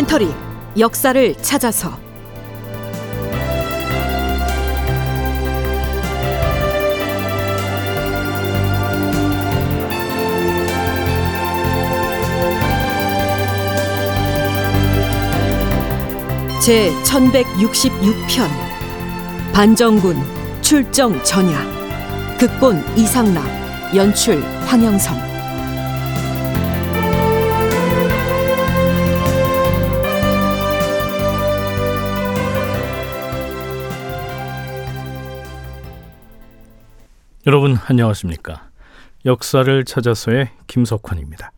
다큐멘터리 역사를 찾아서. 제 1166편. 반정군 출정 전야. 극본 이상락. 연출 황영선 여러분 안녕하십니까? 역사를 찾아서의 김석환입니다.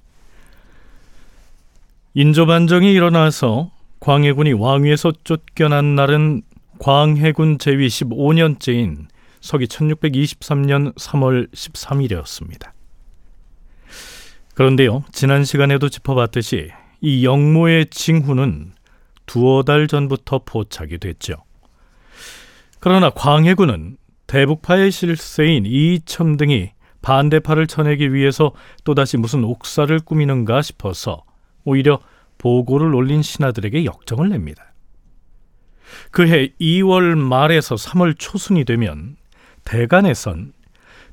인조반정이 일어나서 광해군이 왕위에서 쫓겨난 날은 광해군 제위 15년째인 서기 1623년 3월 13일이었습니다. 그런데요, 지난 시간에도 짚어봤듯이 이 영모의 징후는 두어 달 전부터 포착이 됐죠. 그러나 광해군은 대북파의 실세인 이첨 등이 반대파를 쳐내기 위해서 또다시 무슨 옥사를 꾸미는가 싶어서 오히려 보고를 올린 신하들에게 역정을 냅니다. 그해 2월 말에서 3월 초순이 되면 대간에선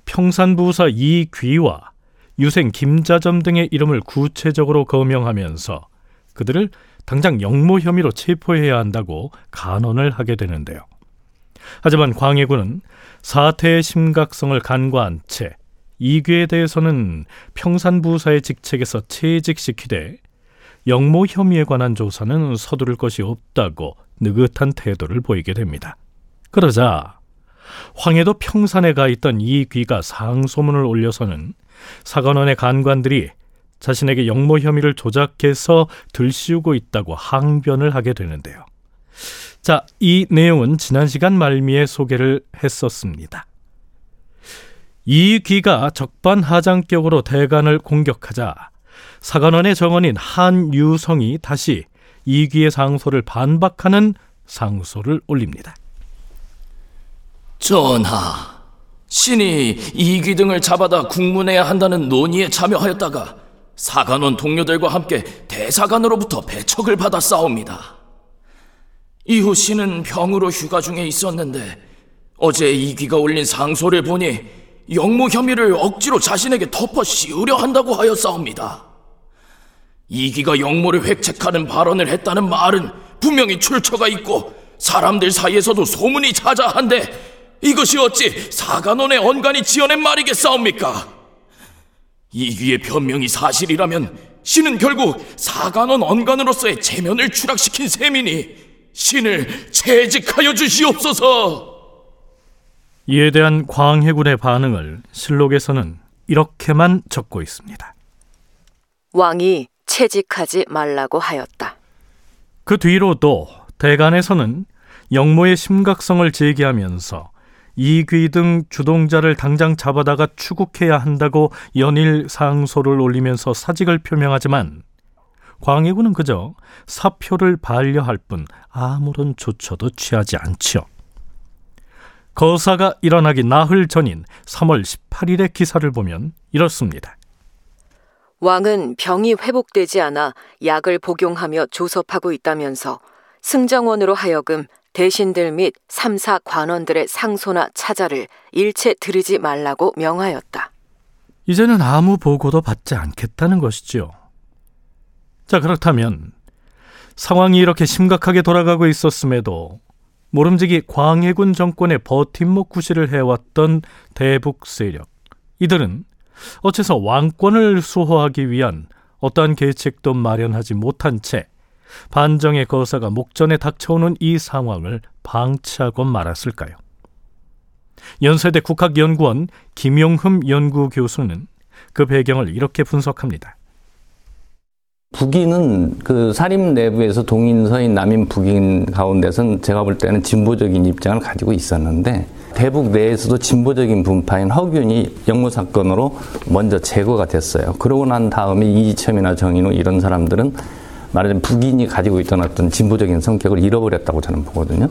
평산부사 이귀와 유생 김자점 등의 이름을 구체적으로 거명하면서 그들을 당장 영모 혐의로 체포해야 한다고 간언을 하게 되는데요. 하지만 광해군은 사태의 심각성을 간과한 채 이귀에 대해서는 평산부사의 직책에서 퇴직시키되 영모 혐의에 관한 조사는 서두를 것이 없다고 느긋한 태도를 보이게 됩니다. 그러자 황해도 평산에 가 있던 이귀가 상소문을 올려서는 사관원의 간관들이 자신에게 영모 혐의를 조작해서 들씌우고 있다고 항변을 하게 되는데요. 자, 이 내용은 지난 시간 말미에 소개를 했었습니다. 이 귀가 적반하장격으로 대간을 공격하자 사관원의 정원인 한유성이 다시 이귀의 상소를 반박하는 상소를 올립니다. 전하, 신이 이귀 등을 잡아다 국문해야 한다는 논의에 참여하였다가 사관원 동료들과 함께 대사관으로부터 배척을 받아 싸웁니다. 이후 씨는 병으로 휴가 중에 있었는데 어제 이귀가 올린 상소를 보니 영모 혐의를 억지로 자신에게 덮어 씌우려 한다고 하였사옵니다. 이귀가 영모를 획책하는 발언을 했다는 말은 분명히 출처가 있고 사람들 사이에서도 소문이 자자한데 이것이 어찌 사관원의 언간이 지어낸 말이겠사옵니까? 이귀의 변명이 사실이라면 신은 결국 사관원 언간으로서의 체면을 추락시킨 셈이니 신을 채직하여 주시옵소서. 이에 대한 광해군의 반응을 실록에서는 이렇게만 적고 있습니다. 왕이 채직하지 말라고 하였다. 그 뒤로도 대간에서는 영모의 심각성을 제기하면서 이귀 등 주동자를 당장 잡아다가 추국해야 한다고 연일 상소를 올리면서 사직을 표명하지만 광해군은 그저 사표를 반려할 뿐 아무런 조처도 취하지 않지요. 거사가 일어나기 나흘 전인 3월 18일의 기사를 보면 이렇습니다. 왕은 병이 회복되지 않아 약을 복용하며 조섭하고 있다면서 승정원으로 하여금 대신들 및 3사 관원들의 상소나 차자를 일체 들이지 말라고 명하였다. 이제는 아무 보고도 받지 않겠다는 것이지요. 자, 그렇다면 상황이 이렇게 심각하게 돌아가고 있었음에도 모름지기 광해군 정권의 버팀목 구실을 해왔던 대북 세력. 이들은 어째서 왕권을 수호하기 위한 어떠한 계책도 마련하지 못한 채 반정의 거사가 목전에 닥쳐오는 이 상황을 방치하고 말았을까요? 연세대 국학연구원 김용흠 연구교수는 그 배경을 이렇게 분석합니다. 북인은 그 사림 내부에서 동인, 서인, 남인, 북인 가운데선 제가 볼 때는 진보적인 입장을 가지고 있었는데 대북 내에서도 진보적인 분파인 허균이 영모 사건으로 먼저 제거가 됐어요. 그러고 난 다음에 이지첨이나 정인우 이런 사람들은 말하자면 북인이 가지고 있던 어떤 진보적인 성격을 잃어버렸다고 저는 보거든요.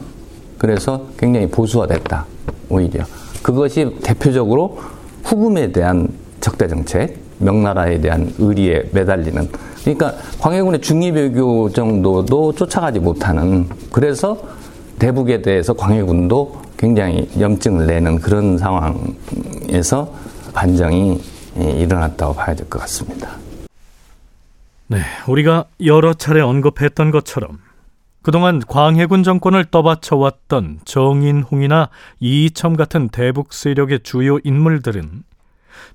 그래서 굉장히 보수화됐다. 오히려 그것이 대표적으로 후금에 대한 적대 정책 명나라에 대한 의리에 매달리는 그러니까 광해군의 중립외교 정도도 쫓아가지 못하는 그래서 대북에 대해서 광해군도 굉장히 염증을 내는 그런 상황에서 반정이 일어났다고 봐야 될 것 같습니다. 네, 우리가 여러 차례 언급했던 것처럼 그동안 광해군 정권을 떠받쳐왔던 정인홍이나 이이첨 같은 대북 세력의 주요 인물들은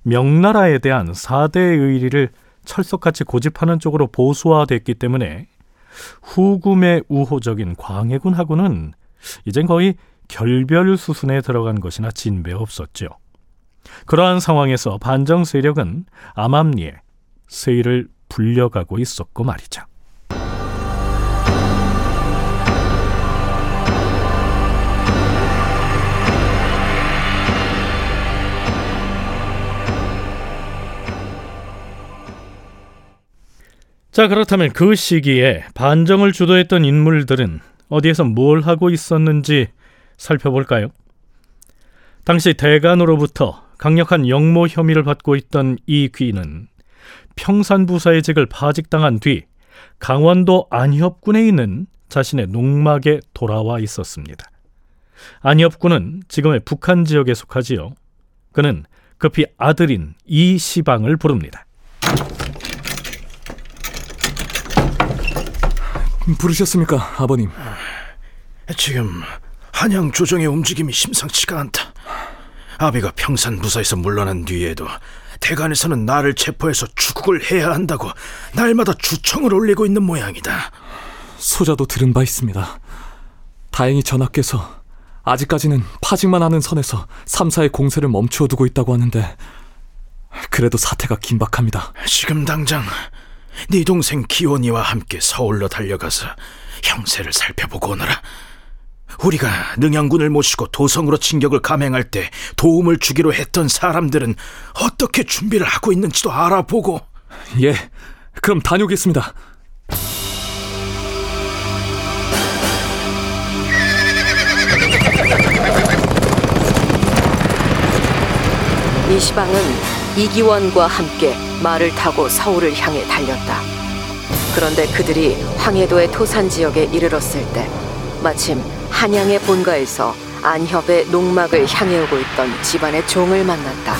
명나라에 대한 사대의 의리를 철석같이 고집하는 쪽으로 보수화됐기 때문에 후금의 우호적인 광해군하고는 이젠 거의 결별 수순에 들어간 것이나 진배 없었죠. 그러한 상황에서 반정 세력은 암암리에 세일을 불려가고 있었고 말이죠. 자, 그렇다면 그 시기에 반정을 주도했던 인물들은 어디에서 뭘 하고 있었는지 살펴볼까요? 당시 대간으로부터 강력한 영모 혐의를 받고 있던 이 귀는 평산부사의 직을 파직당한 뒤 강원도 안협군에 있는 자신의 농막에 돌아와 있었습니다. 안협군은 지금의 북한 지역에 속하지요. 그는 급히 아들인 이시방을 부릅니다. 부르셨습니까, 아버님? 지금 한양 조정의 움직임이 심상치가 않다. 아비가 평산부사에서 물러난 뒤에도 대간에서는 나를 체포해서 추국을 해야 한다고 날마다 주청을 올리고 있는 모양이다. 소자도 들은 바 있습니다. 다행히 전하께서 아직까지는 파직만 하는 선에서 3사의 공세를 멈추어 두고 있다고 하는데 그래도 사태가 긴박합니다. 지금 당장 네 동생 기원이와 함께 서울로 달려가서 형세를 살펴보고 오너라. 우리가 능양군을 모시고 도성으로 진격을 감행할 때 도움을 주기로 했던 사람들은 어떻게 준비를 하고 있는지도 알아보고 예, 그럼 다녀오겠습니다. 이 시방은 이기원과 함께 말을 타고 서울을 향해 달렸다. 그런데 그들이 황해도의 토산 지역에 이르렀을 때 마침 한양의 본가에서 안협의 농막을 향해 오고 있던 집안의 종을 만났다.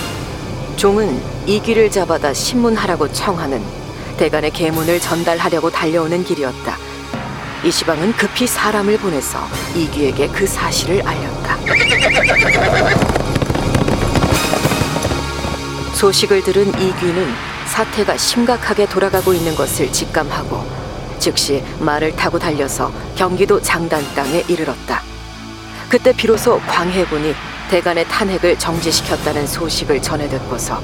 종은 이귀를 잡아다 신문하라고 청하는 대간의 계문을 전달하려고 달려오는 길이었다. 이시방은 급히 사람을 보내서 이귀에게 그 사실을 알렸다. 소식을 들은 이귀는 사태가 심각하게 돌아가고 있는 것을 직감하고 즉시 말을 타고 달려서 경기도 장단 땅에 이르렀다. 그때 비로소 광해군이 대간의 탄핵을 정지시켰다는 소식을 전해 듣고서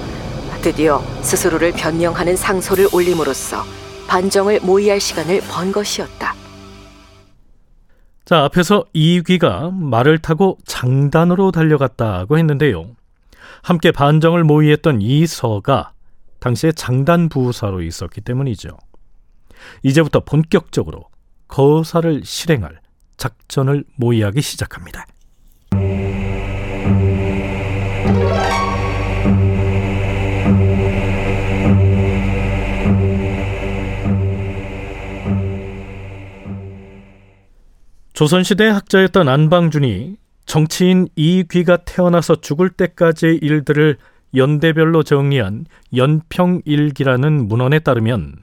드디어 스스로를 변명하는 상소를 올림으로써 반정을 모의할 시간을 번 것이었다. 자, 앞에서 이귀가 말을 타고 장단으로 달려갔다고 했는데요. 함께 반정을 모의했던 이서가 당시에 장단 부사로 있었기 때문이죠. 이제부터 본격적으로 거사를 실행할 작전을 모의하기 시작합니다. 조선시대 학자였던 안방준이 정치인 이귀가 태어나서 죽을 때까지의 일들을 연대별로 정리한 연평일기라는 문헌에 따르면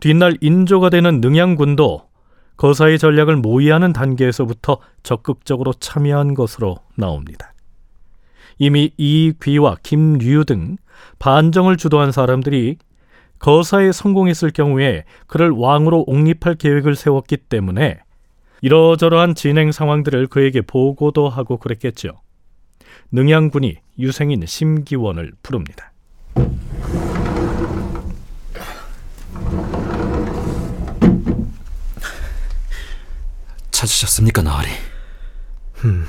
뒷날 인조가 되는 능양군도 거사의 전략을 모의하는 단계에서부터 적극적으로 참여한 것으로 나옵니다. 이미 이귀와 김류 등 반정을 주도한 사람들이 거사에 성공했을 경우에 그를 왕으로 옹립할 계획을 세웠기 때문에 이러저러한 진행 상황들을 그에게 보고도 하고 그랬겠죠. 능양군이 유생인 심기원을 부릅니다. 찾으셨습니까, 나으리? 음,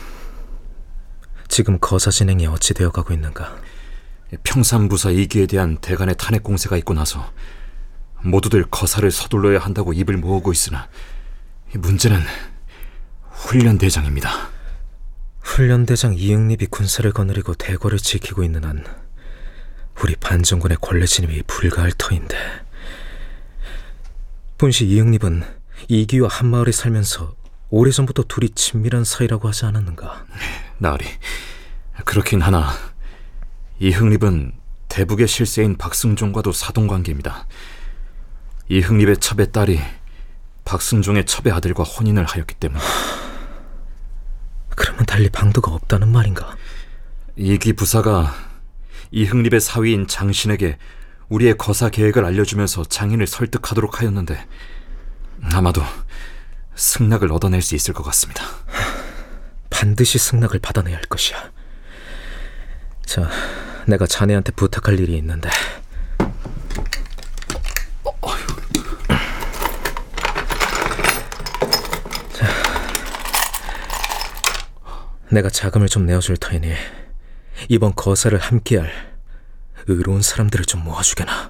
지금 거사 진행이 어찌 되어가고 있는가? 평산부사 이기에 대한 대간의 탄핵 공세가 있고 나서 모두들 거사를 서둘러야 한다고 입을 모으고 있으나 문제는 훈련 대장입니다. 훈련 대장 이응립이 군사를 거느리고 대궐을 지키고 있는 한 우리 반정군의 권례 진입이 불가할 터인데 분시 이응립은 이기와 한마을에 살면서 오래전부터 둘이 친밀한 사이라고 하지 않았는가? 나으리 그렇긴 하나 이흥립은 대북의 실세인 박승종과도 사돈관계입니다. 이흥립의 첩의 딸이 박승종의 첩의 아들과 혼인을 하였기 때문. 그러면 달리 방도가 없다는 말인가? 이기 부사가 이흥립의 사위인 장신에게 우리의 거사 계획을 알려주면서 장인을 설득하도록 하였는데 아마도 승낙을 얻어낼 수 있을 것 같습니다. 반드시 승낙을 받아내야 할 것이야. 자, 내가 자네한테 부탁할 일이 있는데. 내가 자금을 좀 내어줄 터이니 이번 거사를 함께할 의로운 사람들을 좀 모아주게나.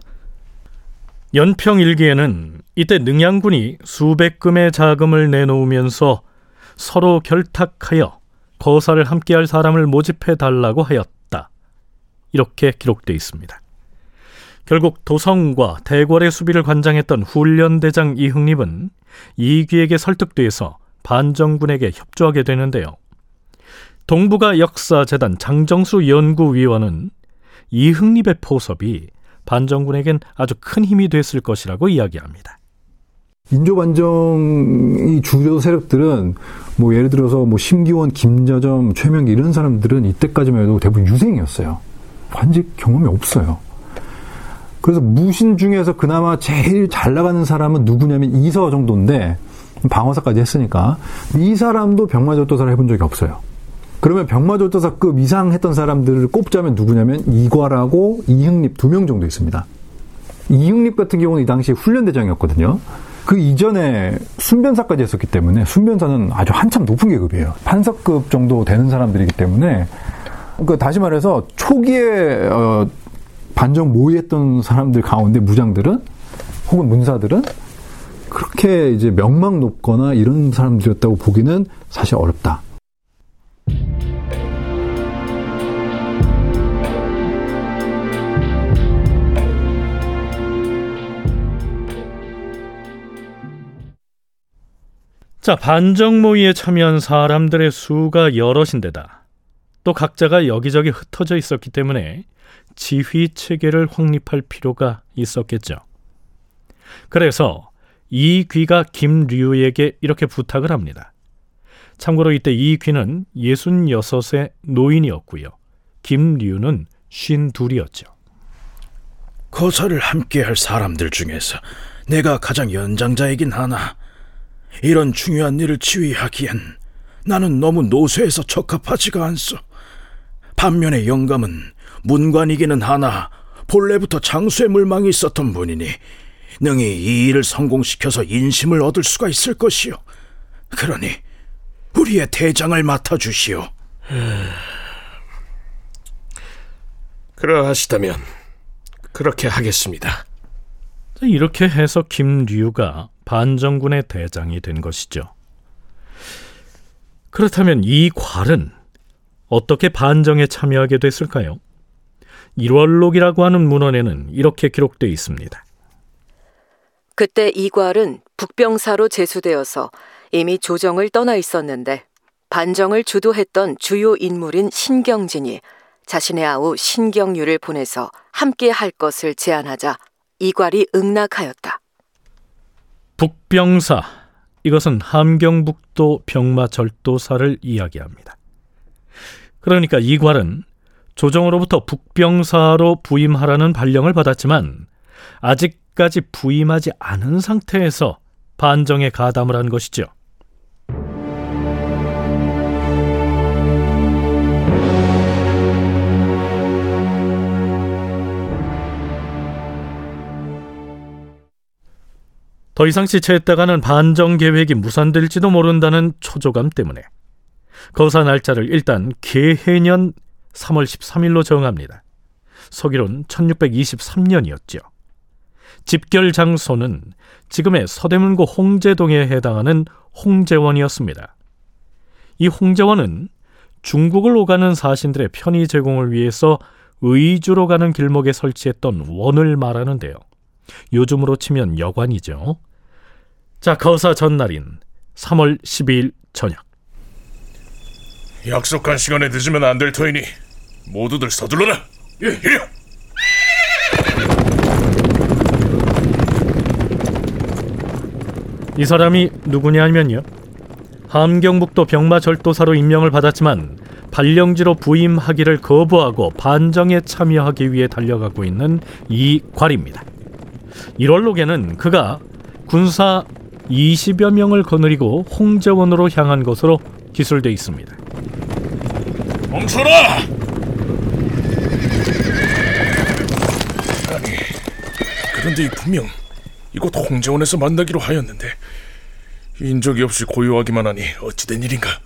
연평 일기에는 이때 능양군이 수백 금의 자금을 내놓으면서 서로 결탁하여 거사를 함께할 사람을 모집해 달라고 하였다. 이렇게 기록되어 있습니다. 결국 도성과 대궐의 수비를 관장했던 훈련대장 이흥립은 이귀에게 설득돼서 반정군에게 협조하게 되는데요. 동북아 역사재단 장정수 연구위원은 이흥립의 포섭이 반정군에겐 아주 큰 힘이 됐을 것이라고 이야기합니다. 인조반정이 주요 세력들은 뭐 예를 들어서 뭐 심기원, 김자점, 최명기 이런 사람들은 이때까지만 해도 대부분 유생이었어요. 관직 경험이 없어요. 그래서 무신 중에서 그나마 제일 잘 나가는 사람은 누구냐면 이서 정도인데 방어사까지 했으니까 이 사람도 병마절도사를 해본 적이 없어요. 그러면 병마절도사급 이상 했던 사람들을 꼽자면 누구냐면 이과라고 이흥립 두 명 정도 있습니다. 이흥립 같은 경우는 이 당시 훈련대장이었거든요. 그 이전에 순변사까지 했었기 때문에 순변사는 아주 한참 높은 계급이에요. 판사급 정도 되는 사람들이기 때문에 그러니까 다시 말해서 초기에 어, 반정 모의했던 사람들 가운데 무장들은 혹은 문사들은 그렇게 이제 명망 높거나 이런 사람들이었다고 보기는 사실 어렵다. 자, 반정 모의에 참여한 사람들의 수가 여럿인데다 또 각자가 여기저기 흩어져 있었기 때문에 지휘 체계를 확립할 필요가 있었겠죠. 그래서 이 귀가 김류에게 이렇게 부탁을 합니다. 참고로 이때 이 귀는 66의 노인이었고요. 김류는 52이었죠. 거사를 함께 할 사람들 중에서 내가 가장 연장자이긴 하나 이런 중요한 일을 지휘하기엔 나는 너무 노쇠해서 적합하지가 않소. 반면에 영감은 문관이기는 하나 본래부터 장수의 물망이 있었던 분이니 능히 이 일을 성공시켜서 인심을 얻을 수가 있을 것이요. 그러니 우리의 대장을 맡아주시오. 그러하시다면 그렇게 하겠습니다. 이렇게 해서 김류가 반정군의 대장이 된 것이죠. 그렇다면 이 괄은 어떻게 반정에 참여하게 됐을까요? 일월록이라고 하는 문헌에는 이렇게 기록되어 있습니다. 그때 이괄은 북병사로 제수되어서 이미 조정을 떠나 있었는데 반정을 주도했던 주요 인물인 신경진이 자신의 아우 신경유를 보내서 함께 할 것을 제안하자 이괄이 응낙하였다. 북병사 이것은 함경북도 병마절도사를 이야기합니다. 그러니까 이괄은 조정으로부터 북병사로 부임하라는 발령을 받았지만 아직까지 부임하지 않은 상태에서 반정에 가담을 한 것이죠. 더 이상 지체했다가는 반정 계획이 무산될지도 모른다는 초조감 때문에 거사 날짜를 일단 개해년 3월 13일로 정합니다. 서기론 1623년이었죠. 집결 장소는 지금의 서대문구 홍제동에 해당하는 홍제원이었습니다. 이 홍제원은 중국을 오가는 사신들의 편의 제공을 위해서 의주로 가는 길목에 설치했던 원을 말하는데요. 요즘으로 치면 여관이죠. 자, 거사 전날인 3월 12일 저녁. 약속한 시간에 늦으면 안 될 터이니 모두들 서둘러라. 예, 이려. 이 사람이 누구냐면요. 함경북도 병마절도사로 임명을 받았지만 발령지로 부임하기를 거부하고 반정에 참여하기 위해 달려가고 있는 이 괄입니다. 1월록에는 그가 군사 20여 명을 거느리고 홍제원으로 향한 것으로 기술돼 있습니다. 멈춰라! 아니, 그런데 이 분명 이곳 홍제원에서 만나기로 하였는데 인적이 없이 고요하기만 하니 어찌된 일인가?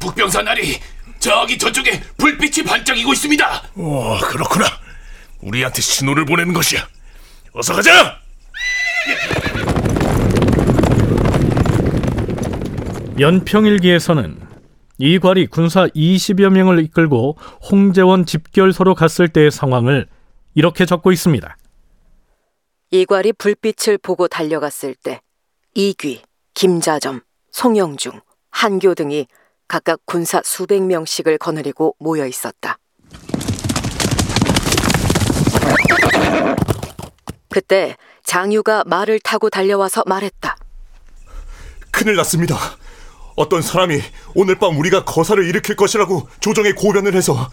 북병사 날이 저기 저쪽에 불빛이 반짝이고 있습니다. 와, 그렇구나. 우리한테 신호를 보내는 것이야. 어서 가자! 연평일기에서는 이괄이 군사 20여 명을 이끌고 홍제원 집결소로 갔을 때의 상황을 이렇게 적고 있습니다. 이괄이 불빛을 보고 달려갔을 때 이귀, 김자점, 송영중, 한교 등이 각각 군사 수백 명씩을 거느리고 모여 있었다. 그때 장유가 말을 타고 달려와서 말했다. 큰일 났습니다. 어떤 사람이 오늘 밤 우리가 거사를 일으킬 것이라고 조정에 고변을 해서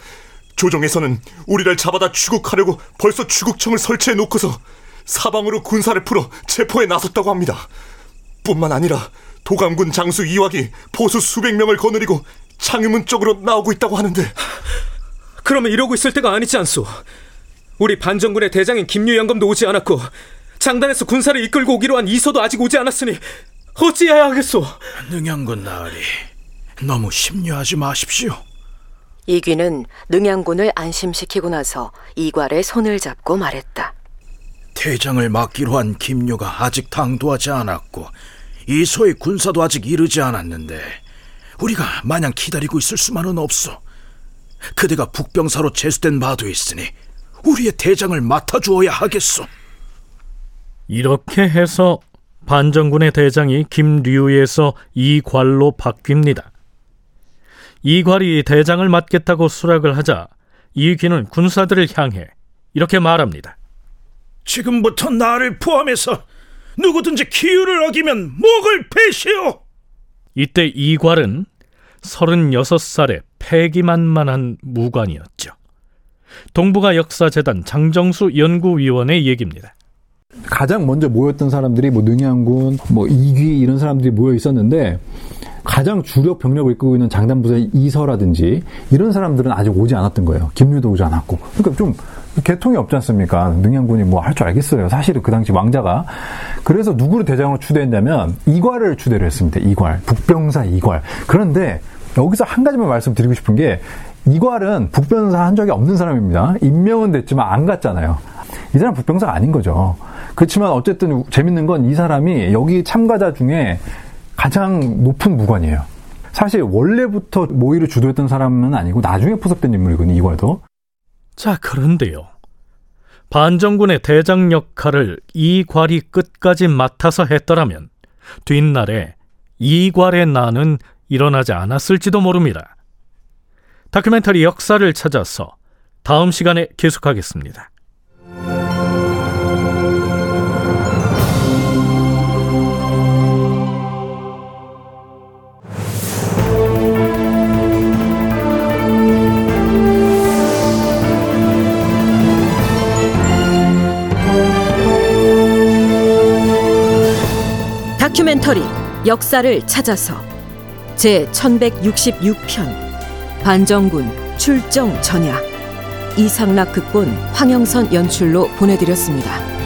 조정에서는 우리를 잡아다 추국하려고 벌써 추국청을 설치해 놓고서 사방으로 군사를 풀어 체포에 나섰다고 합니다. 뿐만 아니라 도감군 장수 이wak이 보수 수백 명을 거느리고 창의문 쪽으로 나오고 있다고 하는데 그러면 이러고 있을 때가 아니지 않소. 우리 반정군의 대장인 김유영검도 오지 않았고 장단에서 군사를 이끌고 오기로 한 이소도 아직 오지 않았으니 어찌해야 하겠소? 능양군 나으리, 너무 심려하지 마십시오. 이귀는 능양군을 안심시키고 나서 이괄의 손을 잡고 말했다. 대장을 맡기로 한 김유가 아직 당도하지 않았고 이소의 군사도 아직 이르지 않았는데 우리가 마냥 기다리고 있을 수만은 없어. 그대가 북병사로 제수된 바도 있으니 우리의 대장을 맡아주어야 하겠소. 이렇게 해서 반정군의 대장이 김류에서 이괄로 바뀝니다. 이괄이 대장을 맡겠다고 수락을 하자 이귀는 군사들을 향해 이렇게 말합니다. 지금부터 나를 포함해서 누구든지 기율을 어기면 목을 베시오. 이때 이괄은 36살의 패기만만한 무관이었죠. 동북아 역사재단 장정수 연구위원의 얘기입니다. 가장 먼저 모였던 사람들이 뭐 능양군, 뭐 이귀 이런 사람들이 모여 있었는데 가장 주력 병력을 이끌고 있는 장단부대 이서라든지 이런 사람들은 아직 오지 않았던 거예요. 김유도 오지 않았고. 그러니까 좀 개통이 없지 않습니까? 능양군이 뭐 할 줄 알겠어요. 사실은 그 당시 왕자가. 그래서 누구를 대장으로 추대했냐면 이괄을 추대를 했습니다. 이괄. 북병사 이괄. 그런데 여기서 한 가지만 말씀드리고 싶은 게 이괄은 북병사 한 적이 없는 사람입니다. 임명은 됐지만 안 갔잖아요. 이 사람 북병사가 아닌 거죠. 그렇지만 어쨌든 재밌는 건 이 사람이 여기 참가자 중에 가장 높은 무관이에요. 사실 원래부터 모의를 주도했던 사람은 아니고 나중에 포섭된 인물이거든요. 이괄도. 자, 그런데요. 반정군의 대장 역할을 이괄이 끝까지 맡아서 했더라면 뒷날에 이괄의 난은 일어나지 않았을지도 모릅니다. 다큐멘터리 역사를 찾아서 다음 시간에 계속하겠습니다. 다큐멘터리 역사를 찾아서 제 1166편 반정군 출정 전야 이상락 극본 황영선 연출로 보내드렸습니다.